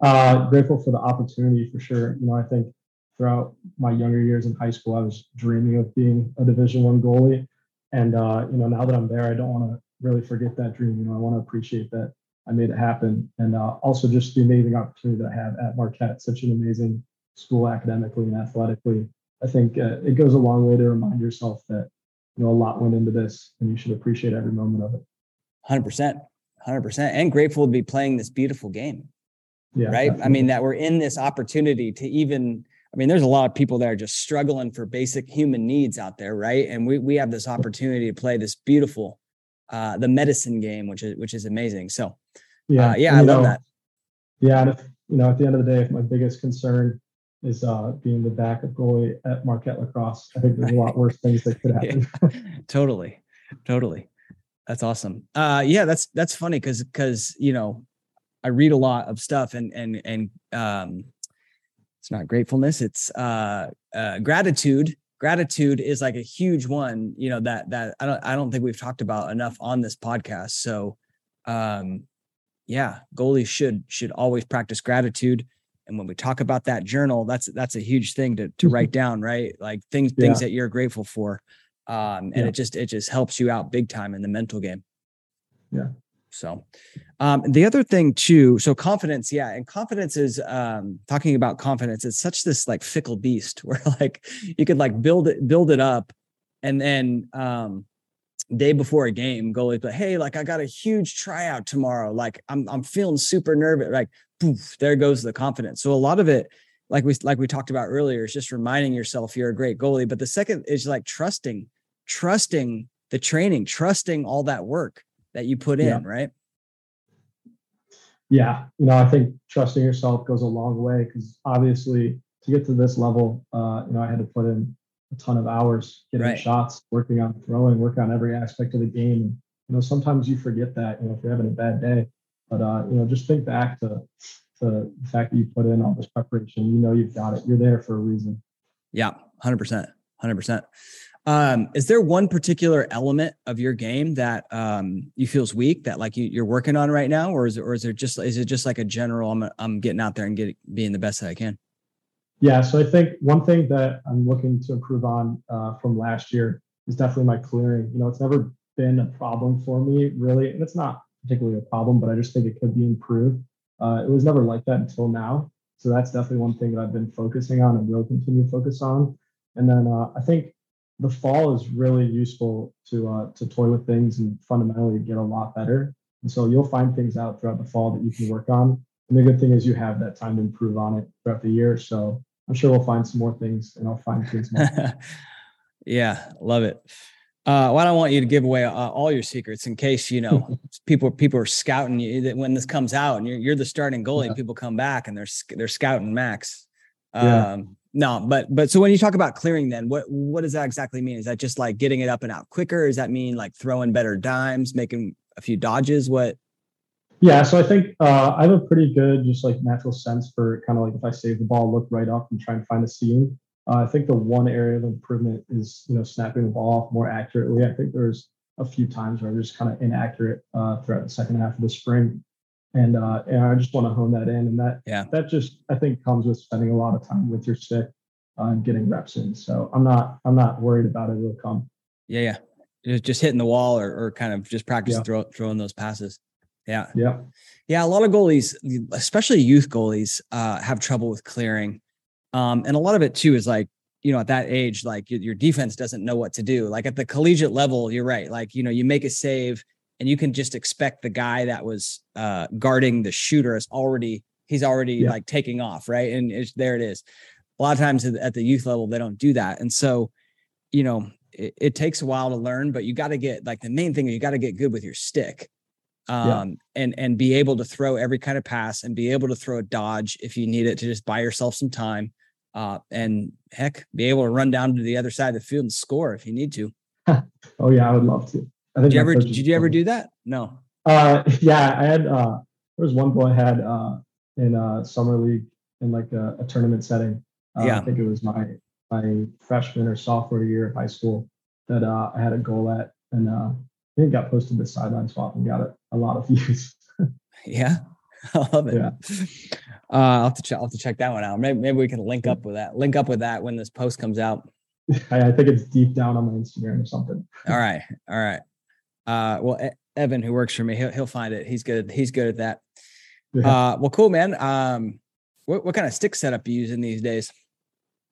Uh, grateful for the opportunity for sure. You know, I think throughout my younger years in high school, I was dreaming of being a division one goalie. And, uh, you know, now that I'm there, I don't want to really forget that dream. You know, I want to appreciate that I made it happen. And uh, also just the amazing opportunity that I have at Marquette, such an amazing school academically and athletically. I think uh, it goes a long way to remind yourself that you know a lot went into this, and you should appreciate every moment of it. Hundred percent, hundred percent, and grateful to be playing this beautiful game. Yeah, right. Definitely. I mean that we're in this opportunity to even. I mean, there's a lot of people that are just struggling for basic human needs out there, right? And we we have this opportunity to play this beautiful, uh, the medicine game, which is which is amazing. So yeah, uh, yeah, I love know, that. Yeah, and if you know, at the end of the day, if my biggest concern is uh, being the backup goalie at Marquette Lacrosse, I think there's a lot worse things that could [laughs] happen. yeah, [laughs] totally, totally. That's awesome. Uh, yeah, that's that's funny because because you know, I read a lot of stuff and and and um, it's not gratefulness, it's uh, uh, gratitude. Gratitude is like a huge one, you know that that I don't I don't think we've talked about enough on this podcast. So um yeah, goalies should should always practice gratitude. And when we talk about that journal, that's that's a huge thing to to write [laughs] down, right? Like things yeah. things that you're grateful for. Um, and yeah. it just it just helps you out big time in the mental game. Yeah. So, um, the other thing too, so confidence, yeah, and confidence is um, talking about confidence. It's such this like fickle beast [laughs] where like you could like build it build it up, and then um, day before a game, goalies, but hey, like I got a huge tryout tomorrow. Like I'm I'm feeling super nervous. Like poof, there goes the confidence. So a lot of it, like we like we talked about earlier, is just reminding yourself you're a great goalie. But the second is like trusting, trusting the training, trusting all that work that you put in, right? Yeah, you know, I think trusting yourself goes a long way because obviously to get to this level, uh, you know, I had to put in a ton of hours getting right. shots, working on throwing, working on every aspect of the game. And, you know, sometimes you forget that, you know, if you're having a bad day. But uh, you know, just think back to to the fact that you put in all this preparation. You know you've got it. You're there for a reason. Yeah, hundred percent. Hundred percent. Um, is there one particular element of your game that um, you feels weak that like you, are working on right now, or is it, or is it just is it just like a general? I'm I'm getting out there and get being the best that I can. Yeah, so I think one thing that I'm looking to improve on uh, from last year is definitely my clearing. You know, it's never been a problem for me really, and it's not particularly a problem, but I just think it could be improved. Uh, it was never like that until now. So that's definitely one thing that I've been focusing on and will continue to focus on. And then uh, I think the fall is really useful to uh, to toy with things and fundamentally get a lot better. And so you'll find things out throughout the fall that you can work on. And the good thing is you have that time to improve on it throughout the year. So I'm sure we'll find some more things and I'll find things more. [laughs] yeah, love it. Uh, well, I don't want you to give away uh, all your secrets in case you know [laughs] people people are scouting you that when this comes out and you're, you're the starting goalie yeah. and people come back and they're they're scouting Max. Um, yeah. No, but but so when you talk about clearing, then what what does that exactly mean? Is that just like getting it up and out quicker? Does that mean like throwing better dimes, making a few dodges? What? Yeah, so I think uh, I have a pretty good just like natural sense for kind of like if I save the ball, look right up and try and find a seam. Uh, I think the one area of improvement is you know snapping the ball off more accurately. I think there's a few times where I was kind of inaccurate uh, throughout the second half of the spring, and uh, and I just want to hone that in. And that yeah. that just I think comes with spending a lot of time with your stick uh, and getting reps in. So I'm not I'm not worried about it. It'll come. Yeah, yeah. Just hitting the wall or, or kind of just practice yeah. throw, throwing those passes. Yeah. Yeah. Yeah. A lot of goalies, especially youth goalies, uh, have trouble with clearing. Um, and a lot of it too is like, you know, at that age, like your, your defense doesn't know what to do. Like at the collegiate level, you're right. Like, you know, you make a save and you can just expect the guy that was uh, guarding the shooter is already, he's already yeah. like taking off. Right. And it's, there it is. A lot of times at the youth level, they don't do that. And so, you know, it, it takes a while to learn, but you got to get like the main thing you got to get good with your stick um, yeah. and and be able to throw every kind of pass and be able to throw a dodge if you need it to just buy yourself some time uh, and heck, be able to run down to the other side of the field and score if you need to. [laughs] oh yeah, I would love to. I think did you ever did you ever do that? No. Uh, [laughs] yeah, I had. Uh, there was one boy I had uh, in a summer league in like a, a tournament setting. Uh, yeah, I think it was my my freshman or sophomore year of high school that uh, I had a goal at, and uh, I think it got posted to sideline swap and got it a lot of [laughs] views. yeah, [laughs] I love it. Yeah. Uh, I'll have to check. I'll have to check that one out. Maybe, maybe we can link up with that. Link up with that when this post comes out. [laughs] I, think it's deep down on my Instagram or something. all right, all right. Uh, well, Evan, who works for me, he'll he'll find it. He's good. He's good at that. Yeah. Uh, well, cool, man. Um, what what kind of stick setup you using these days?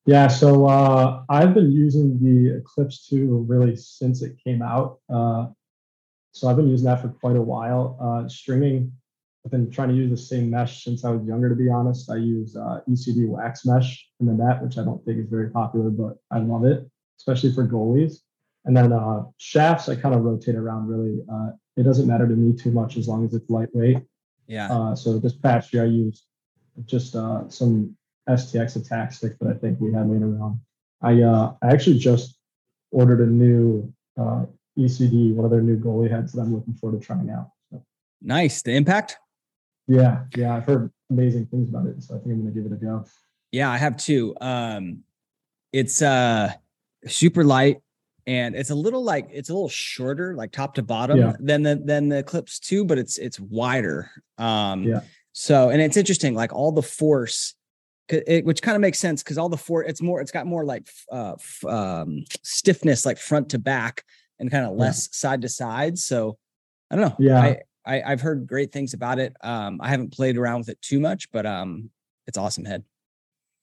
Yeah, so uh, I've been using the Eclipse 2 really since it came out. Uh, so I've been using that for quite a while. Uh, stringing I've been trying to use the same mesh since I was younger, to be honest. I use uh, ECD wax mesh in the net, which I don't think is very popular, but I love it, especially for goalies. And then uh, shafts, I kind of rotate around really. Uh, it doesn't matter to me too much as long as it's lightweight. Yeah. Uh, so this past year, I used just uh, some STX attack stick that I think we had laying around. I, uh, I actually just ordered a new ECD, one of their new goalie heads that I'm looking forward to trying out. So. Nice. The impact? Yeah, yeah, I've heard amazing things about it, so I think I'm gonna give it a go. Yeah, I have too. Um, it's uh super light and it's a little like it's a little shorter, like top to bottom yeah. than the than the Eclipse 2, but it's it's wider. Um, yeah. So and it's interesting, like all the force, it, which kind of makes sense because all the force, it's more, it's got more like uh, um, stiffness, like front to back, and kind of less yeah. side to side. So I don't know. Yeah. I, I, have heard great things about it. Um, I haven't played around with it too much, but um, it's awesome head.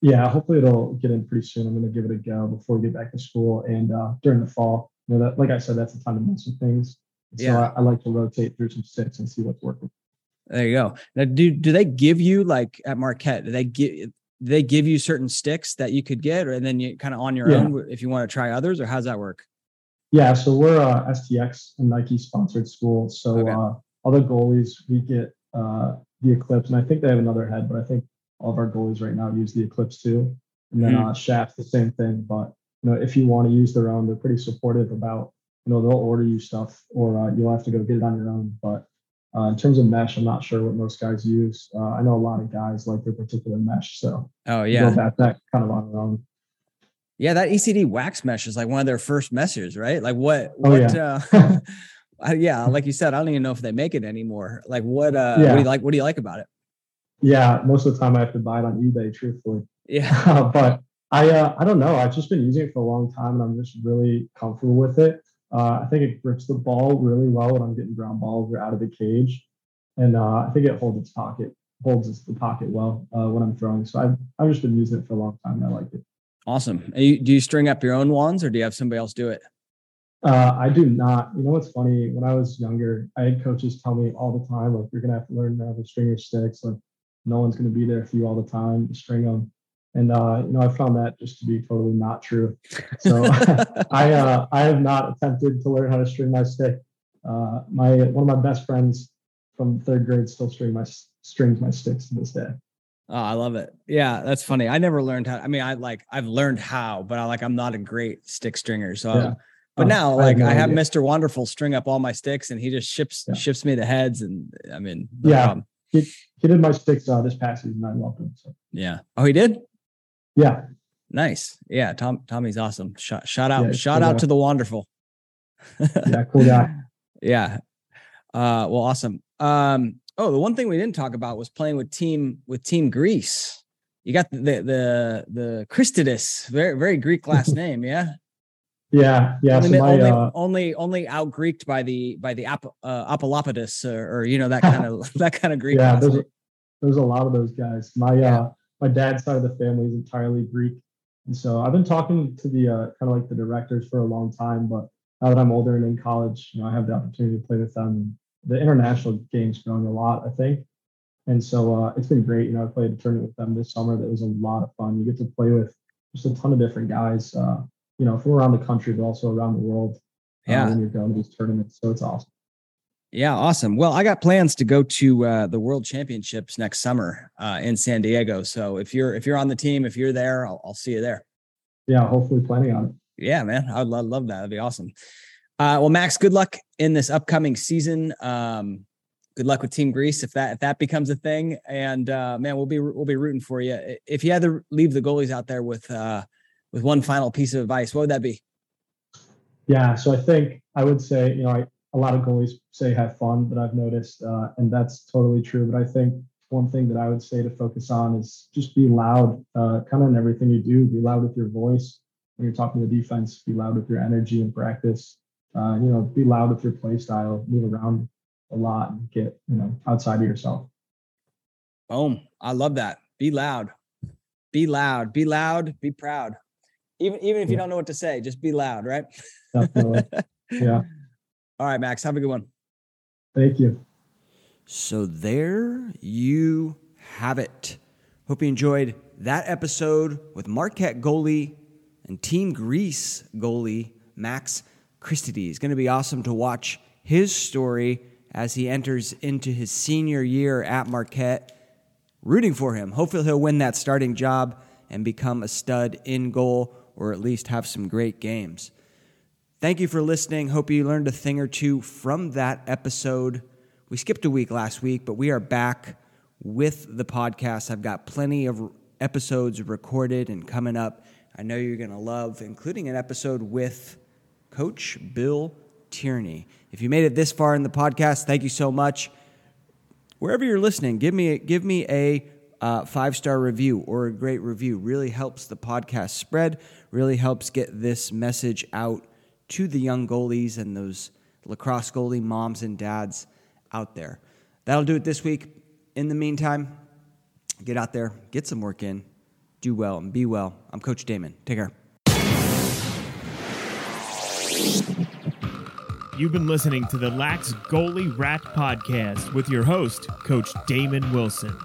Yeah, hopefully it'll get in pretty soon. I'm going to give it a go before we get back to school and uh, during the fall. You know, that, like I said, that's the time to mess with things. So yeah. I, I, like to rotate through some sticks and see what's working. There you go. Now, do do they give you like at Marquette? Do they give they give you certain sticks that you could get, or and then you kind of on your yeah. own if you want to try others, or how's that work? Yeah, so we're a STX and Nike sponsored school. So okay. uh, other goalies, we get uh, the Eclipse, and I think they have another head, but I think all of our goalies right now use the Eclipse too. And then mm-hmm. uh, Shaft, the same thing. But you know, if you want to use their own, they're pretty supportive about. You know, they'll order you stuff, or uh, you'll have to go get it on your own. But uh, in terms of mesh, I'm not sure what most guys use. Uh, I know a lot of guys like their particular mesh, so oh yeah, that that kind of on their own. Yeah, that ECD wax mesh is like one of their first meshes, right? Like what? Oh, what? Yeah. Uh, [laughs] [laughs] yeah, like you said, I don't even know if they make it anymore. Like what? Uh, yeah. What do you like? What do you like about it? Yeah, most of the time I have to buy it on eBay. Truthfully, yeah. [laughs] but I uh, I don't know. I've just been using it for a long time, and I'm just really comfortable with it. Uh, I think it grips the ball really well when I'm getting ground balls or out of the cage, and uh, I think it holds its pocket holds the pocket well uh, when I'm throwing. So I've I've just been using it for a long time. I like it. Awesome. Do you string up your own wands or do you have somebody else do it? Uh, I do not. You know what's funny? When I was younger, I had coaches tell me all the time, like, you're gonna have to learn how to string your sticks. Like, no one's gonna be there for you all the time to string them. And uh, you know, I found that just to be totally not true. So [laughs] I uh, I have not attempted to learn how to string my stick. Uh, my one of my best friends from third grade still string my strings my sticks to this day. Oh, I love it. Yeah, that's funny. I never learned how. I mean, I like I've learned how, but I like I'm not a great stick stringer. So, yeah. but oh, now like I have, I have Mr. Wonderful string up all my sticks, and he just ships yeah. shifts me the heads, and I mean, no yeah, he, he did my sticks uh, this past season. I loved him. So. Yeah. Oh, he did. Yeah. Nice. Yeah. Tom Tommy's awesome. Shout, shout out. Yeah, shout cool out guy. to the wonderful. yeah. Cool guy. [laughs] yeah. Uh, well, awesome. Um, oh, the one thing we didn't talk about was playing with team with Team Greece. You got the the the Christides, very very Greek last [laughs] name, yeah. Yeah, yeah. Only, so my, only, uh, only, only out Greeked by the by the Ap- uh, or, or, you know that [laughs] kind of [laughs] that kind of Greek. Yeah, there's a, there's a lot of those guys. My yeah. uh my dad's side of the family is entirely Greek, and so I've been talking to the uh, kind of like the directors for a long time. But now that I'm older and in college, you know, I have the opportunity to play with them the international game's growing a lot, I think. And so uh, it's been great. You know, I played a tournament with them this summer that was a lot of fun. You get to play with just a ton of different guys, uh, you know, from around the country, but also around the world. Uh, yeah. when you're going to these tournaments. So it's awesome. Yeah, awesome. Well, I got plans to go to uh, the World Championships next summer uh, in San Diego. So if you're if you're on the team, if you're there, I'll, I'll see you there. Yeah, hopefully planning on it. Yeah, man, I'd love, love that. That'd be awesome. Uh, well, Max, good luck in this upcoming season. Um, good luck with Team Greece if that if that becomes a thing. And uh, man, we'll be we'll be rooting for you. If you had to leave the goalies out there with uh, with one final piece of advice, what would that be? Yeah, so I think I would say you know I, a lot of goalies say have fun, but I've noticed, uh, and that's totally true. But I think one thing that I would say to focus on is just be loud, uh, kind of in everything you do. Be loud with your voice when you're talking to the defense. Be loud with your energy in practice uh, you know, be loud with your play style, move around a lot, and get you know outside of yourself. Boom! I love that. Be loud. Be loud. Be loud. Be proud. Even even if you don't know what to say, just be loud, right? Definitely. [laughs] yeah. All right, Max. Have a good one. Thank you. So there you have it. Hope you enjoyed that episode with Marquette goalie and Team Greece goalie Max Christides. Going to be awesome to watch his story as he enters into his senior year at Marquette. Rooting for him. Hopefully, he'll win that starting job and become a stud in goal or at least have some great games. Thank you for listening. Hope you learned a thing or two from that episode. We skipped a week last week, but we are back with the podcast. I've got plenty of episodes recorded and coming up. I know you're going to love, including an episode with Coach Bill Tierney. If you made it this far in the podcast, thank you so much. Wherever you're listening, give me a, give me a uh, five star review or a great review. Really helps the podcast spread. Really helps get this message out to the young goalies and those lacrosse goalie moms and dads out there. That'll do it this week. In the meantime, get out there, get some work in, do well, and be well. I'm Coach Damon. Take care. You've been listening to the Lax Goalie Rat Podcast with your host, Coach Damon Wilson.